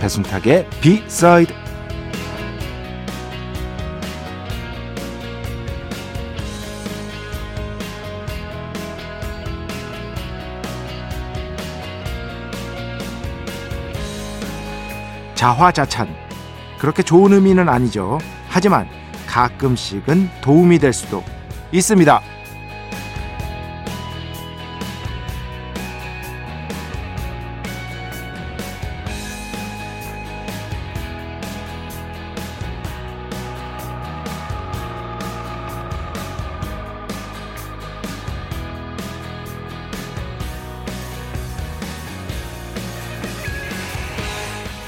배순탁의 비사이드 자화자찬 그렇게 좋은 의미는 아니죠. 하지만 가끔씩은 도움이 될 수도 있습니다.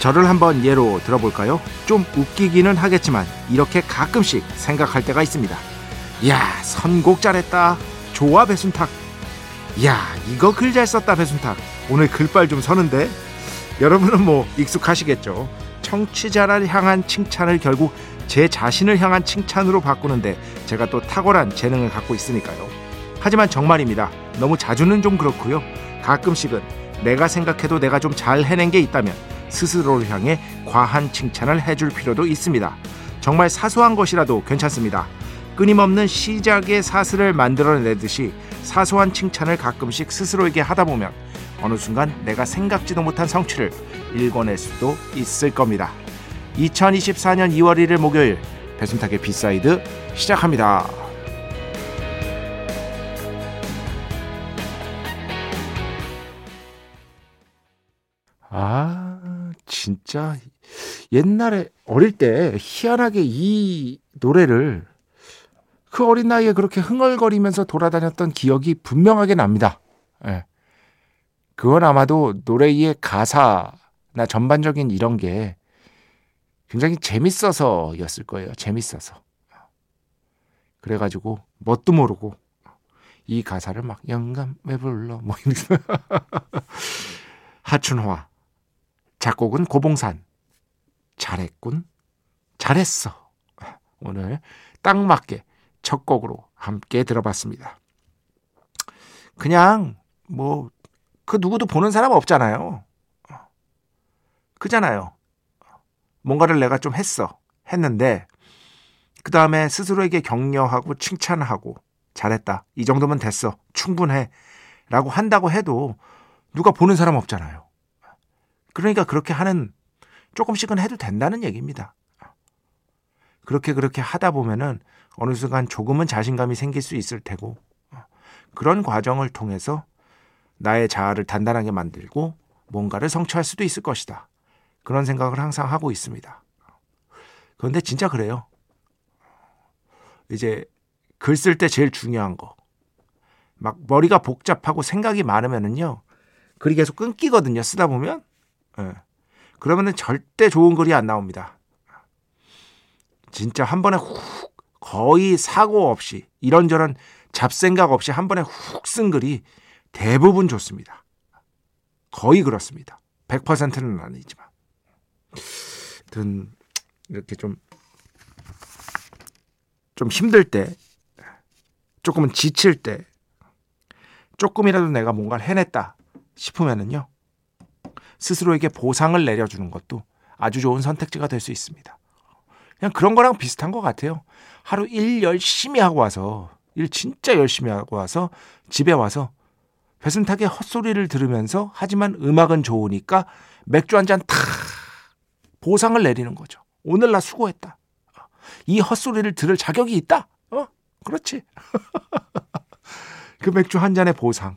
저를 한번 예로 들어볼까요? 좀 웃기기는 하겠지만 이렇게 가끔씩 생각할 때가 있습니다. 야 선곡 잘했다. 좋아 배순탁. 야 이거 글 잘 썼다 배순탁. 오늘 글빨 좀 서는데 여러분은 뭐 익숙하시겠죠. 청취자를 향한 칭찬을 결국 제 자신을 향한 칭찬으로 바꾸는데 제가 또 탁월한 재능을 갖고 있으니까요. 하지만 정말입니다. 너무 자주는 좀 그렇고요. 가끔씩은 내가 생각해도 내가 좀 잘 해낸 게 있다면 스스로를 향해 과한 칭찬을 해줄 필요도 있습니다. 정말 사소한 것이라도 괜찮습니다. 끊임없는 시작의 사슬을 만들어내듯이 사소한 칭찬을 가끔씩 스스로에게 하다 보면 어느 순간 내가 생각지도 못한 성취를 일궈낼 수도 있을 겁니다. 2024년 2월 1일 목요일 배순탁의 B side 시작합니다. 진짜 옛날에 어릴 때 희한하게 이 노래를 그 어린 나이에 그렇게 흥얼거리면서 돌아다녔던 기억이 분명하게 납니다. 예. 그건 아마도 노래의 가사나 전반적인 이런 게 굉장히 재밌어서였을 거예요. 재밌어서. 그래가지고 뭣도 모르고 이 가사를 막 영감에 불러 뭐 이러면서 하춘화 작곡은 고봉산. 잘했군. 잘했어. 오늘 딱 맞게 첫 곡으로 함께 들어봤습니다. 그냥 뭐 그 누구도 보는 사람 없잖아요. 그잖아요. 뭔가를 내가 좀 했어. 했는데 그 다음에 스스로에게 격려하고 칭찬하고 잘했다. 이 정도면 됐어. 충분해. 라고 한다고 해도 누가 보는 사람 없잖아요. 그러니까 그렇게 하는 조금씩은 해도 된다는 얘기입니다. 그렇게 그렇게 하다 보면은 어느 순간 조금은 자신감이 생길 수 있을 테고 그런 과정을 통해서 나의 자아를 단단하게 만들고 뭔가를 성취할 수도 있을 것이다. 그런 생각을 항상 하고 있습니다. 그런데 진짜 그래요. 이제 글 쓸 때 제일 중요한 거. 막 머리가 복잡하고 생각이 많으면은요. 글이 계속 끊기거든요. 쓰다 보면. 예. 그러면은 절대 좋은 글이 안 나옵니다. 진짜 한 번에 훅 거의 사고 없이 이런저런 잡생각 없이 한 번에 훅 쓴 글이 대부분 좋습니다. 거의 그렇습니다. 100%는 아니지만. 든 이렇게 좀, 좀 힘들 때, 조금은 지칠 때, 조금이라도 내가 뭔가를 해냈다 싶으면은요, 스스로에게 보상을 내려주는 것도 아주 좋은 선택지가 될 수 있습니다. 그냥 그런 거랑 비슷한 것 같아요. 하루 일 열심히 하고 와서, 일 진짜 열심히 하고 와서 집에 와서 배순탁의 헛소리를 들으면서 하지만 음악은 좋으니까 맥주 한 잔 탁 보상을 내리는 거죠. 오늘 나 수고했다. 이 헛소리를 들을 자격이 있다. 어? 그렇지. 그 맥주 한 잔의 보상.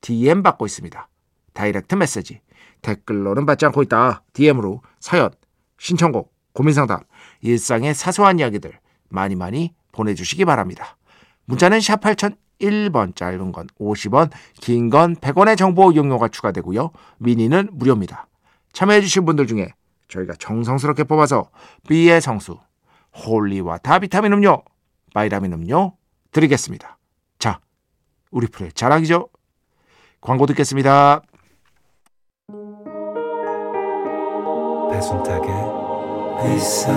DM 받고 있습니다. direct message 댓글로는 받지 않고 있다. DM으로 사연, 신청곡, 고민상담, 일상의 사소한 이야기들 많이 많이 보내주시기 바랍니다. 문자는 샵 8001번 짧은 건 50원 긴 건 100원의 정보 이용료가 추가되고요. 미니는 무료입니다. 참여해주신 분들 중에 저희가 정성스럽게 뽑아서 B의 성수, holy water 비타민 음료, 바이라민 음료 드리겠습니다. 자, 우리 프로의 자랑이죠. 광고 듣겠습니다. 배순탁의 회사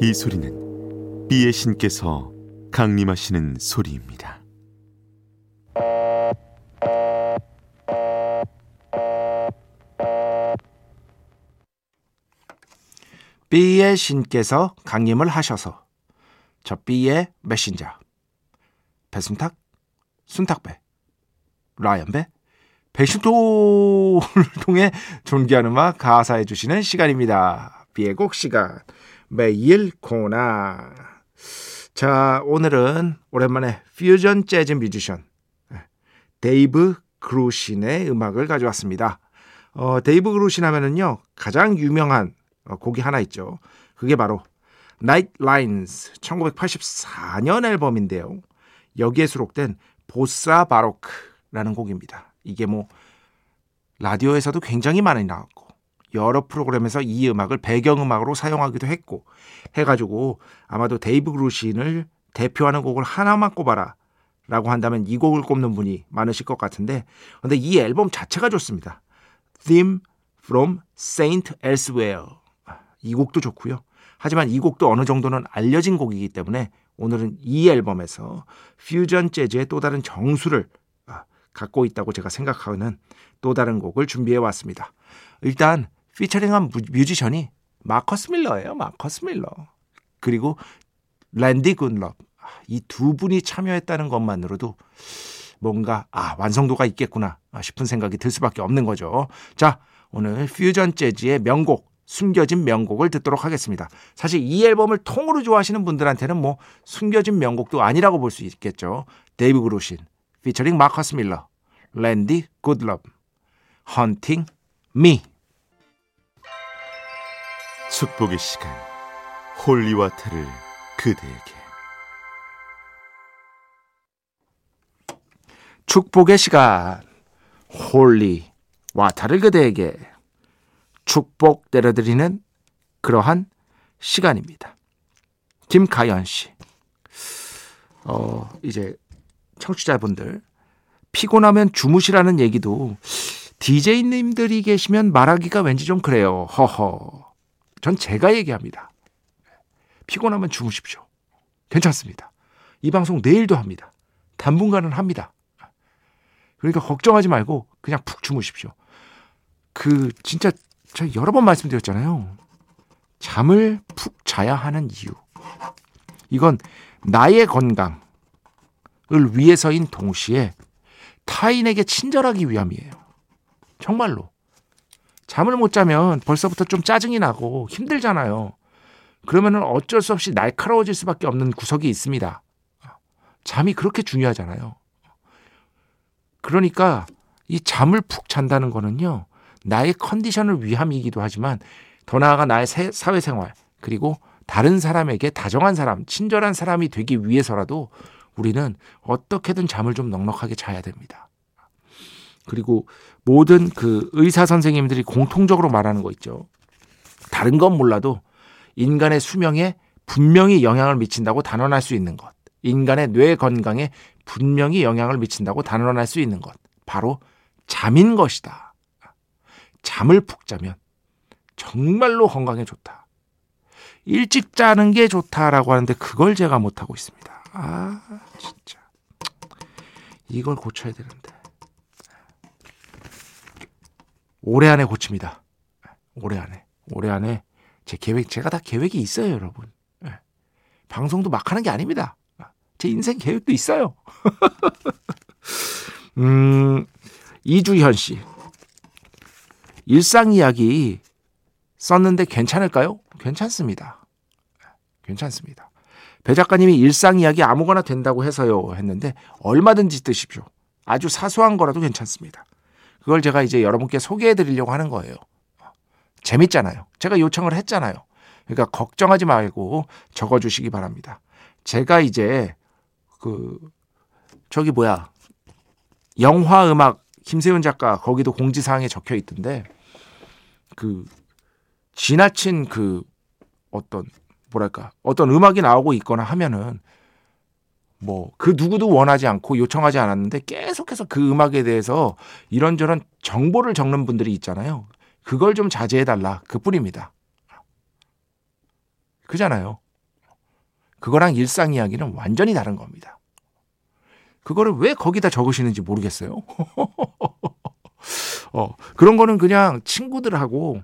이 소리는 비의 신께서 강림하시는 소리입니다. B의 신께서 강림을 하셔서. 저 B의 메신저. 배순탁 순탁배. 라이언배. 배신토를 통해 존귀한 음악 하사해 주시는 시간입니다. B의 곡 시간. 매일 코너. 자 오늘은 오랜만에 퓨전 재즈 뮤지션 데이브 그루신의 음악을 가져왔습니다. 어, 데이브 그루신 하면은요 가장 유명한 어, 곡이 하나 있죠. 그게 바로 Night Lines 1984년 앨범인데요. 여기에 수록된 Bossa Baroque라는 곡입니다. 이게 뭐 라디오에서도 굉장히 많이 나왔고 여러 프로그램에서 이 음악을 배경음악으로 사용하기도 했고 해가지고 아마도 데이브 그루신을 대표하는 곡을 하나만 꼽아라 라고 한다면 이 곡을 꼽는 분이 많으실 것 같은데 근데 이 앨범 자체가 좋습니다. Theme from Saint Elsewhere 이 곡도 좋고요. 하지만 이 곡도 어느 정도는 알려진 곡이기 때문에 오늘은 이 앨범에서 퓨전 재즈의 또 다른 정수를 아, 갖고 있다고 제가 생각하는 또 다른 곡을 준비해 왔습니다. 일단 피처링한 뮤지션이 마커스 밀러예요. 마커스 밀러. 그리고 랜디 굿럽. 이 두 분이 참여했다는 것만으로도 뭔가 아 완성도가 있겠구나 싶은 생각이 들 수밖에 없는 거죠. 자 오늘 퓨전 재즈의 명곡 숨겨진 명곡을 듣도록 하겠습니다. 사실 이 앨범을 통으로 좋아하시는 분들한테는 뭐 숨겨진 명곡도 아니라고 볼 수 있겠죠. 데이브 그루신, 피처링 마커스 밀러, 랜디 굿럼, Haunting Me. 축복의 시간 holy water를 그대에게 축복의 시간 holy water를 그대에게 축복 내려드리는 그러한 시간입니다. 김가연 씨. 어, 이제 청취자분들 피곤하면 주무시라는 얘기도 DJ님들이 계시면 말하기가 왠지 좀 그래요. 허허. 전 제가 얘기합니다. 피곤하면 주무십시오. 괜찮습니다. 이 방송 내일도 합니다. 당분간은 합니다. 그러니까 걱정하지 말고 그냥 푹 주무십시오. 그 진짜 제가 여러 번 말씀드렸잖아요. 잠을 푹 자야 하는 이유. 이건 나의 건강을 위해서인 동시에 타인에게 친절하기 위함이에요. 정말로. 잠을 못 자면 벌써부터 좀 짜증이 나고 힘들잖아요. 그러면은 어쩔 수 없이 날카로워질 수밖에 없는 구석이 있습니다. 잠이 그렇게 중요하잖아요. 그러니까 이 잠을 푹 잔다는 거는요. 나의 컨디션을 위함이기도 하지만 더 나아가 나의 사회생활 그리고 다른 사람에게 다정한 사람, 친절한 사람이 되기 위해서라도 우리는 어떻게든 잠을 좀 넉넉하게 자야 됩니다. 그리고 모든 그 의사 선생님들이 공통적으로 말하는 거 있죠. 다른 건 몰라도 인간의 수명에 분명히 영향을 미친다고 단언할 수 있는 것. 인간의 뇌 건강에 분명히 영향을 미친다고 단언할 수 있는 것. 바로 잠인 것이다. 잠을 푹 자면 정말로 건강에 좋다. 일찍 자는 게 좋다라고 하는데 그걸 제가 못하고 있습니다. 아, 진짜. 이걸 고쳐야 되는데. 올해 안에 고칩니다. 올해 안에. 올해 안에 제 계획, 제가 다 계획이 있어요, 여러분. 예. 방송도 막 하는 게 아닙니다. 제 인생 계획도 있어요. 음, 이주현 씨. 일상 이야기 썼는데 괜찮을까요? 괜찮습니다. 괜찮습니다. 배 작가님이 일상 이야기 아무거나 된다고 해서요 했는데 얼마든지 뜨십시오. 아주 사소한 거라도 괜찮습니다. 그걸 제가 이제 여러분께 소개해 드리려고 하는 거예요. 재밌잖아요. 제가 요청을 했잖아요. 그러니까 걱정하지 말고 적어 주시기 바랍니다. 제가 이제 그 저기 뭐야 영화 음악 김세윤 작가 거기도 공지사항에 적혀 있던데 그 지나친 그 어떤 뭐랄까 어떤 음악이 나오고 있거나 하면은 뭐 그 누구도 원하지 않고 요청하지 않았는데 계속해서 그 음악에 대해서 이런저런 정보를 적는 분들이 있잖아요. 그걸 좀 자제해 달라 그뿐입니다. 그잖아요. 그거랑 일상 이야기는 완전히 다른 겁니다. 그거를 왜 거기다 적으시는지 모르겠어요. 어, 그런 거는 그냥 친구들하고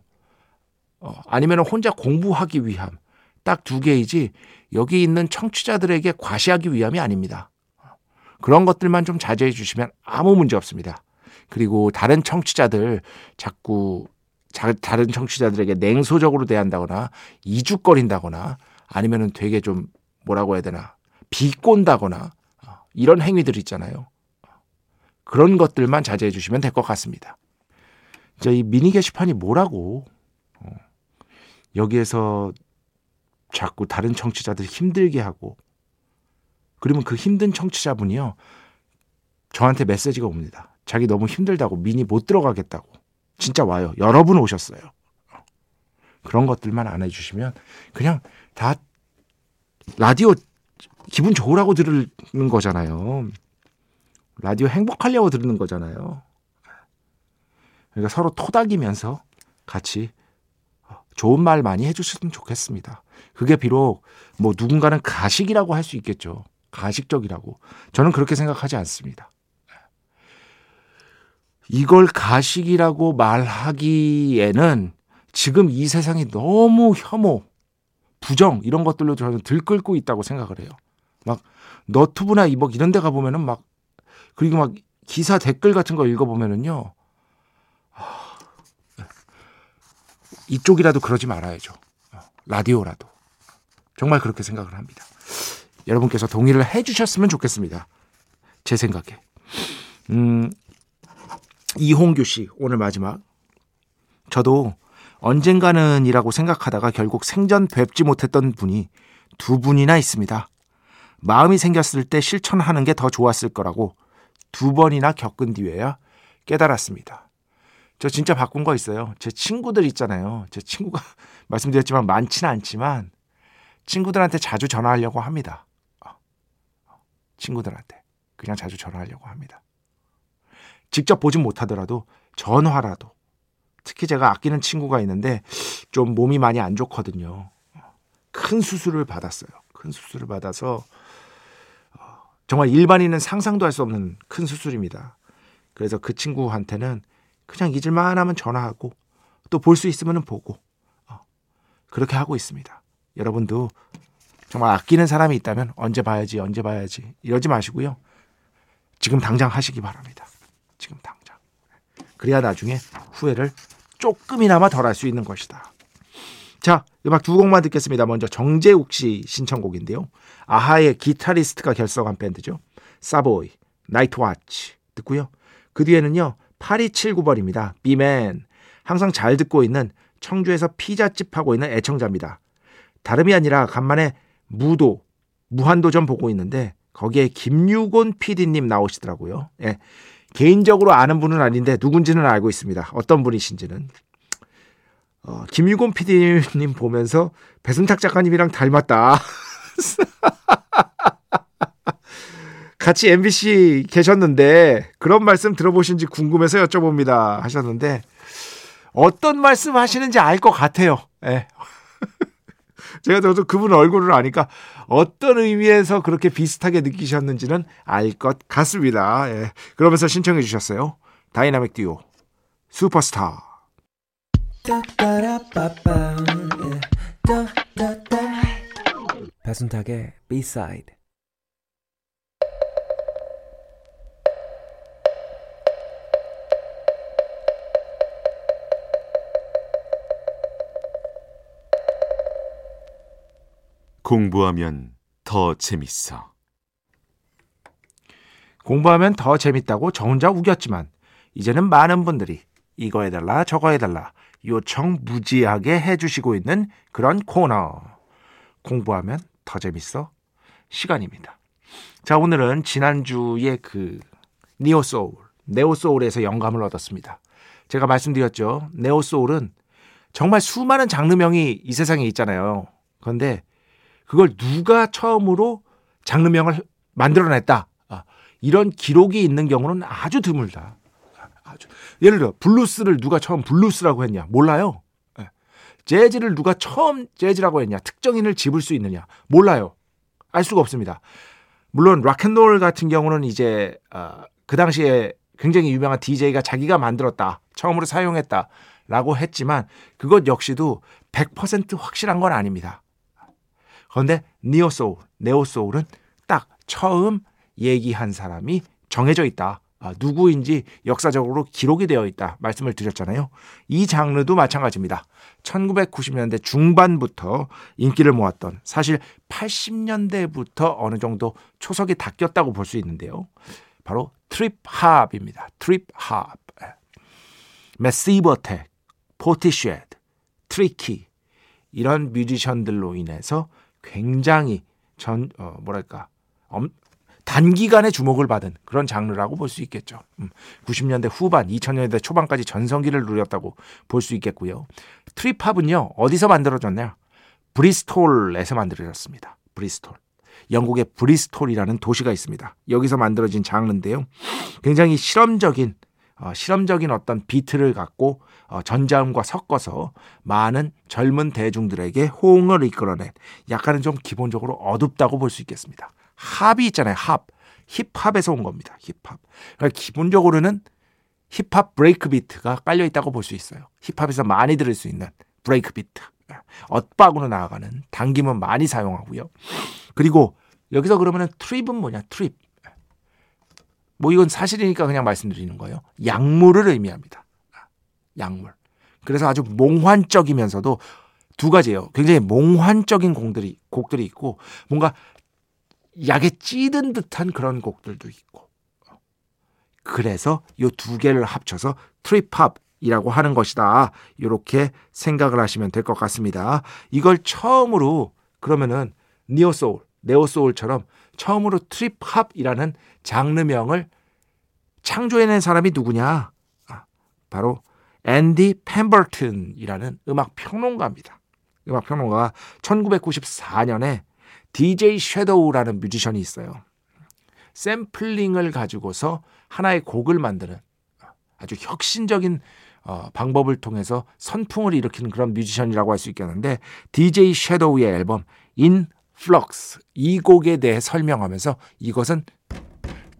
어, 아니면 혼자 공부하기 위함 딱 두 개이지 여기 있는 청취자들에게 과시하기 위함이 아닙니다. 그런 것들만 좀 자제해 주시면 아무 문제 없습니다. 그리고 다른 청취자들 자꾸 자, 다른 청취자들에게 냉소적으로 대한다거나 이죽거린다거나 아니면은 되게 좀 뭐라고 해야 되나 비꼰다거나 어, 이런 행위들 있잖아요. 그런 것들만 자제해 주시면 될 것 같습니다. 자, 이 미니 게시판이 뭐라고 어, 여기에서 자꾸 다른 청취자들 힘들게 하고 그러면 그 힘든 청취자분이요 저한테 메시지가 옵니다. 자기 너무 힘들다고 미니 못 들어가겠다고 진짜 와요. 여러분 오셨어요. 그런 것들만 안 해주시면 그냥 다 라디오 기분 좋으라고 들는 거잖아요. 라디오 행복하려고 들는 거잖아요. 그러니까 서로 토닥이면서 같이 좋은 말 많이 해주셨으면 좋겠습니다. 그게 비록 뭐 누군가는 가식이라고 할 수 있겠죠. 가식적이라고. 저는 그렇게 생각하지 않습니다. 이걸 가식이라고 말하기에는 지금 이 세상이 너무 혐오, 부정 이런 것들로 저는 들끓고 있다고 생각을 해요. 막 너튜브나 이벅 이런 데 가보면은 막 그리고 막 기사 댓글 같은 거 읽어보면은요. 이쪽이라도 그러지 말아야죠. 라디오라도. 정말 그렇게 생각을 합니다. 여러분께서 동의를 해 주셨으면 좋겠습니다. 제 생각에. 음, 이홍규 씨, 오늘 마지막. 저도 언젠가는 이라고 생각하다가 결국 생전 뵙지 못했던 분이 두 분이나 있습니다. 마음이 생겼을 때 실천하는 게 더 좋았을 거라고 두 번이나 겪은 뒤에야 깨달았습니다. 저 진짜 바꾼 거 있어요. 제 친구들 있잖아요. 제 친구가 말씀드렸지만 많지는 않지만 친구들한테 자주 전화하려고 합니다. 어. 친구들한테 그냥 자주 전화하려고 합니다. 직접 보진 못하더라도 전화라도 특히 제가 아끼는 친구가 있는데 좀 몸이 많이 안 좋거든요. 큰 수술을 받았어요. 큰 수술을 받아서 어, 정말 일반인은 상상도 할 수 없는 큰 수술입니다. 그래서 그 친구한테는 그냥 잊을만 하면 전화하고 또 볼 수 있으면 보고 어, 그렇게 하고 있습니다. 여러분도 정말 아끼는 사람이 있다면 언제 봐야지 언제 봐야지 이러지 마시고요. 지금 당장 하시기 바랍니다. 지금 당장. 그래야 나중에 후회를 조금이나마 덜 할 수 있는 것이다. 자, 음악 두 곡만 듣겠습니다. 먼저 정재욱 씨 신청곡인데요. 아하의 기타리스트가 결성한 밴드죠. 사보이, 나이트 와치 듣고요. 그 뒤에는요. 8279번입니다. 비맨. 항상 잘 듣고 있는 청주에서 피자집 하고 있는 애청자입니다. 다름이 아니라 간만에 무도, 무한도전 보고 있는데 거기에 김유곤 PD님 나오시더라고요. 예. 개인적으로 아는 분은 아닌데 누군지는 알고 있습니다. 어떤 분이신지는. 어, 김유곤 PD님 보면서 배순탁 작가님이랑 닮았다. 같이 MBC 계셨는데 그런 말씀 들어보신지 궁금해서 여쭤봅니다 하셨는데 어떤 말씀 하시는지 알 것 같아요. 예. 제가 저도 그분 얼굴을 아니까 어떤 의미에서 그렇게 비슷하게 느끼셨는지는 알 것 같습니다. 예. 그러면서 신청해 주셨어요. 다이나믹 듀오 슈퍼스타. 배순탁의 B-side 공부하면 더 재밌어. 공부하면 더 재밌다고 저 혼자 우겼지만 이제는 많은 분들이 이거 해달라 저거 해달라 요청 무지하게 해주시고 있는 그런 코너 공부하면 더 재밌어 시간입니다. 자 오늘은 지난주에 그 니오소울 네오소울에서 영감을 얻었습니다. 제가 말씀드렸죠. 네오소울은 정말 수많은 장르명이 이 세상에 있잖아요. 그런데 그걸 누가 처음으로 장르명을 만들어냈다. 아, 이런 기록이 있는 경우는 아주 드물다. 아주. 예를 들어 블루스를 누가 처음 블루스라고 했냐? 몰라요. 예. 재즈를 누가 처음 재즈라고 했냐? 특정인을 집을 수 있느냐? 몰라요. 알 수가 없습니다. 물론 rock and roll 같은 경우는 이제 어, 그 당시에 굉장히 유명한 DJ가 자기가 만들었다. 처음으로 사용했다라고 했지만 그것 역시도 100% 확실한 건 아닙니다. 그런데 neo soul, neo soul은 딱 처음 얘기한 사람이 정해져 있다. 아, 누구인지 역사적으로 기록이 되어 있다. 말씀을 드렸잖아요. 이 장르도 마찬가지입니다. 1990년대 중반부터 인기를 모았던 사실 80년대부터 어느 정도 초석이 닦였다고 볼 수 있는데요. 바로 트립합입니다. 트립합. 메시버텍, 포티쉐드, 트리키 이런 뮤지션들로 인해서 굉장히 전 어, 뭐랄까 엄, 단기간에 주목을 받은 그런 장르라고 볼 수 있겠죠. 음, 90년대 후반, 2000년대 초반까지 전성기를 누렸다고 볼 수 있겠고요. trip hop은요 어디서 만들어졌냐? 브리스톨에서 만들어졌습니다. 브리스톨. 영국의 브리스톨이라는 도시가 있습니다. 여기서 만들어진 장르인데요. 굉장히 실험적인 어, 실험적인 어떤 비트를 갖고 어, 전자음과 섞어서 많은 젊은 대중들에게 호응을 이끌어낸 약간은 좀 기본적으로 어둡다고 볼 수 있겠습니다. hop이 있잖아요. hop. 힙합에서 온 겁니다. 힙합. 그러니까 기본적으로는 힙합 break beat가 깔려 있다고 볼 수 있어요. 힙합에서 많이 들을 수 있는 break beat. 엇박으로 나아가는 당김음 많이 사용하고요. 그리고 여기서 그러면은 trip은 뭐냐? trip. 뭐 이건 사실이니까 그냥 말씀드리는 거예요. 약물을 의미합니다. 약물. 그래서 아주 몽환적이면서도 두 가지예요. 굉장히 몽환적인 곡들이 곡들이 있고 뭔가 약에 찌든 듯한 그런 곡들도 있고. 그래서 이 두 개를 합쳐서 트립합이라고 하는 것이다. 이렇게 생각을 하시면 될 것 같습니다. 이걸 처음으로 그러면은 니오소울, 네오 소울처럼 처음으로 트립합이라는 장르명을 창조해낸 사람이 누구냐? 아, 바로 앤디 펜버튼이라는 음악 평론가입니다. 음악 평론가가 1994년에 DJ 섀도우라는 뮤지션이 있어요. 샘플링을 가지고서 하나의 곡을 만드는 아주 혁신적인 어, 방법을 통해서 선풍을 일으키는 그런 뮤지션이라고 할 수 있겠는데 DJ 섀도우의 앨범 In Flux 이 곡에 대해 설명하면서 이것은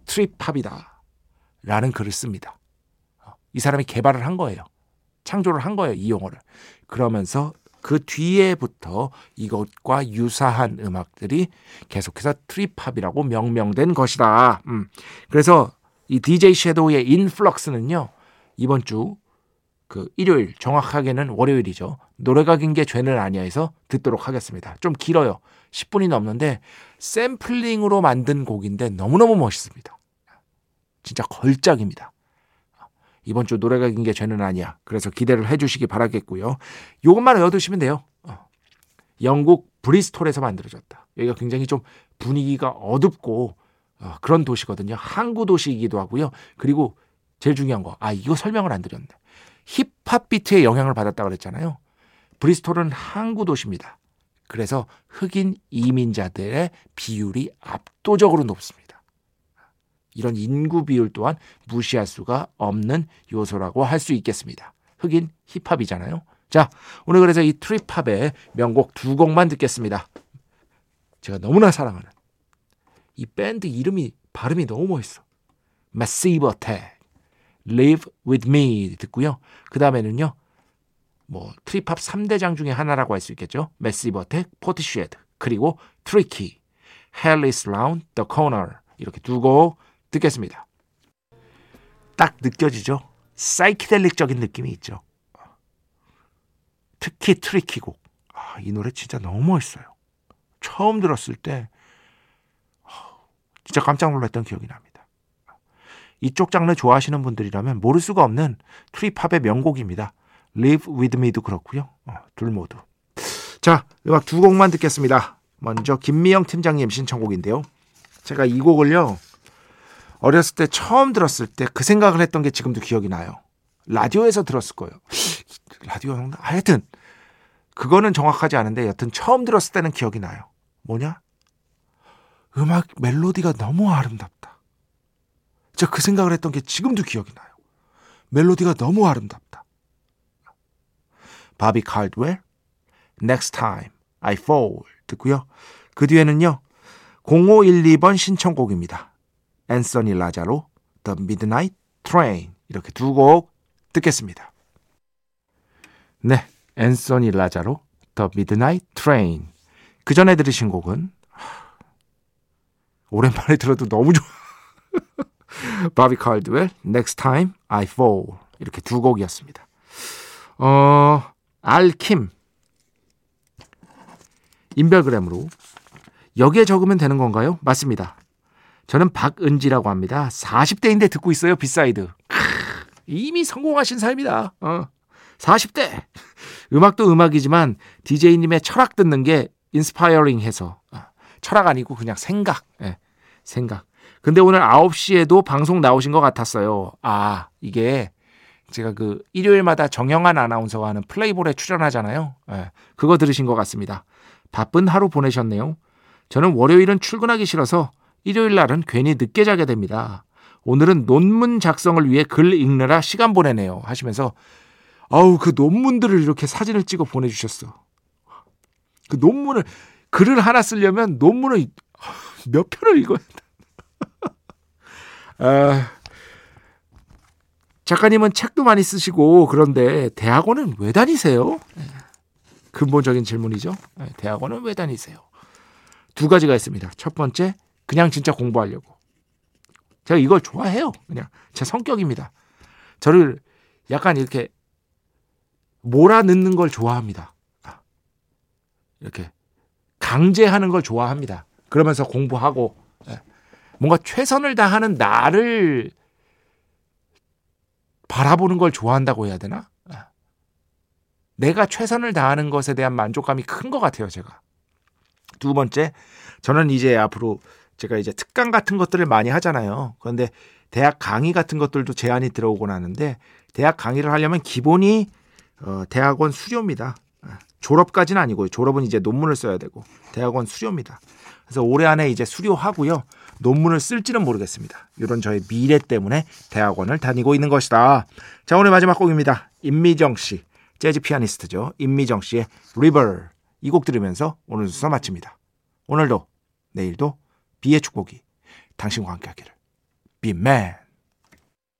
트립팝이다 라는 글을 씁니다. 어, 이 사람이 개발을 한 거예요. 창조를 한 거예요. 이 용어를. 그러면서 그 뒤에부터 이것과 유사한 음악들이 계속해서 트립팝이라고 명명된 것이다. 음. 그래서 이 DJ 섀도우의 인플럭스는요. 이번 주 그 일요일 정확하게는 월요일이죠. 노래가 긴 게 죄는 아니야해서 듣도록 하겠습니다. 좀 길어요. 10분이 넘는데 샘플링으로 만든 곡인데 너무너무 멋있습니다. 진짜 걸작입니다. 이번 주 노래가 긴 게 죄는 아니야. 그래서 기대를 해주시기 바라겠고요. 이것만 외워두시면 돼요. 어. 영국 브리스톨에서 만들어졌다. 여기가 굉장히 좀 분위기가 어둡고 어, 그런 도시거든요. 항구 도시이기도 하고요. 그리고 제일 중요한 거, 아 이거 설명을 안 드렸네. 힙합 비트의 영향을 받았다 그랬잖아요. 브리스톨은 항구 도시입니다. 그래서 흑인 이민자들의 비율이 압도적으로 높습니다. 이런 인구 비율 또한 무시할 수가 없는 요소라고 할 수 있겠습니다. 흑인 힙합이잖아요. 자, 오늘 그래서 이 트립팝의 명곡 두 곡만 듣겠습니다. 제가 너무나 사랑하는 이 밴드 이름이 발음이 너무 멋있어. Massive Attack, Live With Me 듣고요. 그 다음에는요. 뭐 trip hop 3대장 중에 하나라고 할 수 있겠죠. Massive Attack, Portishead, 그리고 Tricky, Hell is Round the Corner 이렇게 두 곡 듣겠습니다. 딱 느껴지죠? 사이키델릭적인 느낌이 있죠. 특히 Tricky 곡. 아, 이 노래 진짜 너무 멋있어요. 처음 들었을 때 진짜 깜짝 놀랐던 기억이 납니다. 이쪽 장르 좋아하시는 분들이라면 모를 수가 없는 트리팝의 명곡입니다. Live With Me도 그렇고요. 어, 둘 모두. 자, 음악 두 곡만 듣겠습니다. 먼저 김미영 팀장님 신청곡인데요. 제가 이 곡을요. 어렸을 때 처음 들었을 때 그 생각을 했던 게 지금도 기억이 나요. 라디오에서 들었을 거예요. 라디오였나? 하여튼 그거는 정확하지 않은데 여튼 처음 들었을 때는 기억이 나요. 뭐냐? 음악 멜로디가 너무 아름답다. 제가 그 생각을 했던 게 지금도 기억이 나요. 멜로디가 너무 아름답다. 바비 칼드웰, Next Time I Fall 듣고요. 그 뒤에는요. 0512번 신청곡입니다. 앤서니 라자로 The Midnight Train 이렇게 두 곡 듣겠습니다. 네, 앤서니 라자로 The Midnight Train 그 전에 들으신 곡은 오랜만에 들어도 너무 좋아. 바비 칼드웰 Next Time I Fall 이렇게 두 곡이었습니다. 어, 알킴 인별그램으로 여기에 적으면 되는 건가요? 맞습니다. 저는 박은지라고 합니다. 40대인데 듣고 있어요, B side. 크, 이미 성공하신 삶이다. 어. 40대. 음악도 음악이지만 DJ님의 철학 듣는 게 inspiring 해서. 어. 철학 아니고 그냥 생각. 예, 생각. 근데 오늘 9시에도 방송 나오신 것 같았어요. 아, 이게 제가 그 일요일마다 정영한 아나운서가 하는 플레이볼에 출연하잖아요. 예, 그거 들으신 것 같습니다. 바쁜 하루 보내셨네요. 저는 월요일은 출근하기 싫어서 일요일 날은 괜히 늦게 자게 됩니다. 오늘은 논문 작성을 위해 글 읽느라 시간 보내네요. 하시면서 아우 그 논문들을 이렇게 사진을 찍어 보내주셨어. 그 논문을 글을 하나 쓰려면 논문을 몇 편을 읽어야 돼. 아, 작가님은 책도 많이 쓰시고 그런데 대학원은 왜 다니세요? 근본적인 질문이죠. 대학원은 왜 다니세요? 두 가지가 있습니다. 첫 번째, 그냥 진짜 공부하려고. 제가 이걸 좋아해요. 그냥 제 성격입니다. 저를 약간 이렇게 몰아넣는 걸 좋아합니다. 이렇게 강제하는 걸 좋아합니다. 그러면서 공부하고 예. 뭔가 최선을 다하는 나를 바라보는 걸 좋아한다고 해야 되나? 예. 내가 최선을 다하는 것에 대한 만족감이 큰 것 같아요, 제가. 두 번째, 저는 이제 앞으로 제가 이제 특강 같은 것들을 많이 하잖아요. 그런데 대학 강의 같은 것들도 제안이 들어오곤 하는데 대학 강의를 하려면 기본이 어, 대학원 수료입니다. 아, 졸업까지는 아니고요. 졸업은 이제 논문을 써야 되고 대학원 수료입니다. 그래서 올해 안에 이제 수료하고요. 논문을 쓸지는 모르겠습니다. 이런 저의 미래 때문에 대학원을 다니고 있는 것이다. 자, 오늘 마지막 곡입니다. 임미정 씨, 재즈 피아니스트죠. 임미정 씨의 River 이곡 들으면서 오늘 수사 마칩니다. 오늘도 내일도 비의 축복이 당신과 함께 하기를. Be man.